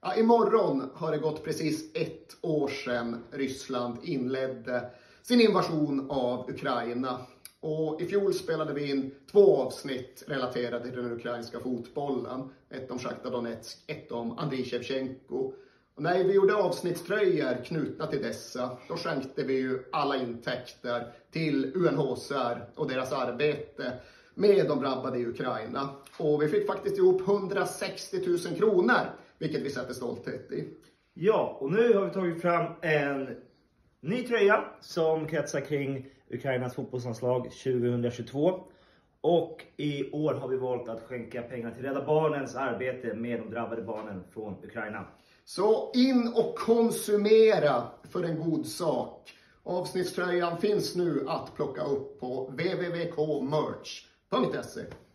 Ja, imorgon har det gått precis ett år sedan Ryssland inledde sin invasion av Ukraina. Och I fjol spelade vi in två avsnitt relaterade till den ukrainska fotbollen. Ett om Sjachtar Donetsk, ett om Andriy Shevchenko. Och när vi gjorde avsnittströjor knutna till dessa, då skänkte vi ju alla intäkter till UNHCR och deras arbete med de drabbade i Ukraina. Och vi fick faktiskt ihop 160 000 kronor, vilket vi sätter stolthet i. Ja, och nu har vi tagit fram en ny tröja som kretsar kring Ukrainas fotbollslandslag 2022. Och i år har vi valt att skänka pengar till Rädda Barnens arbete med de drabbade barnen från Ukraina. Så in och konsumera för en god sak. Avsnittströjan finns nu att plocka upp på Tome THC. Tá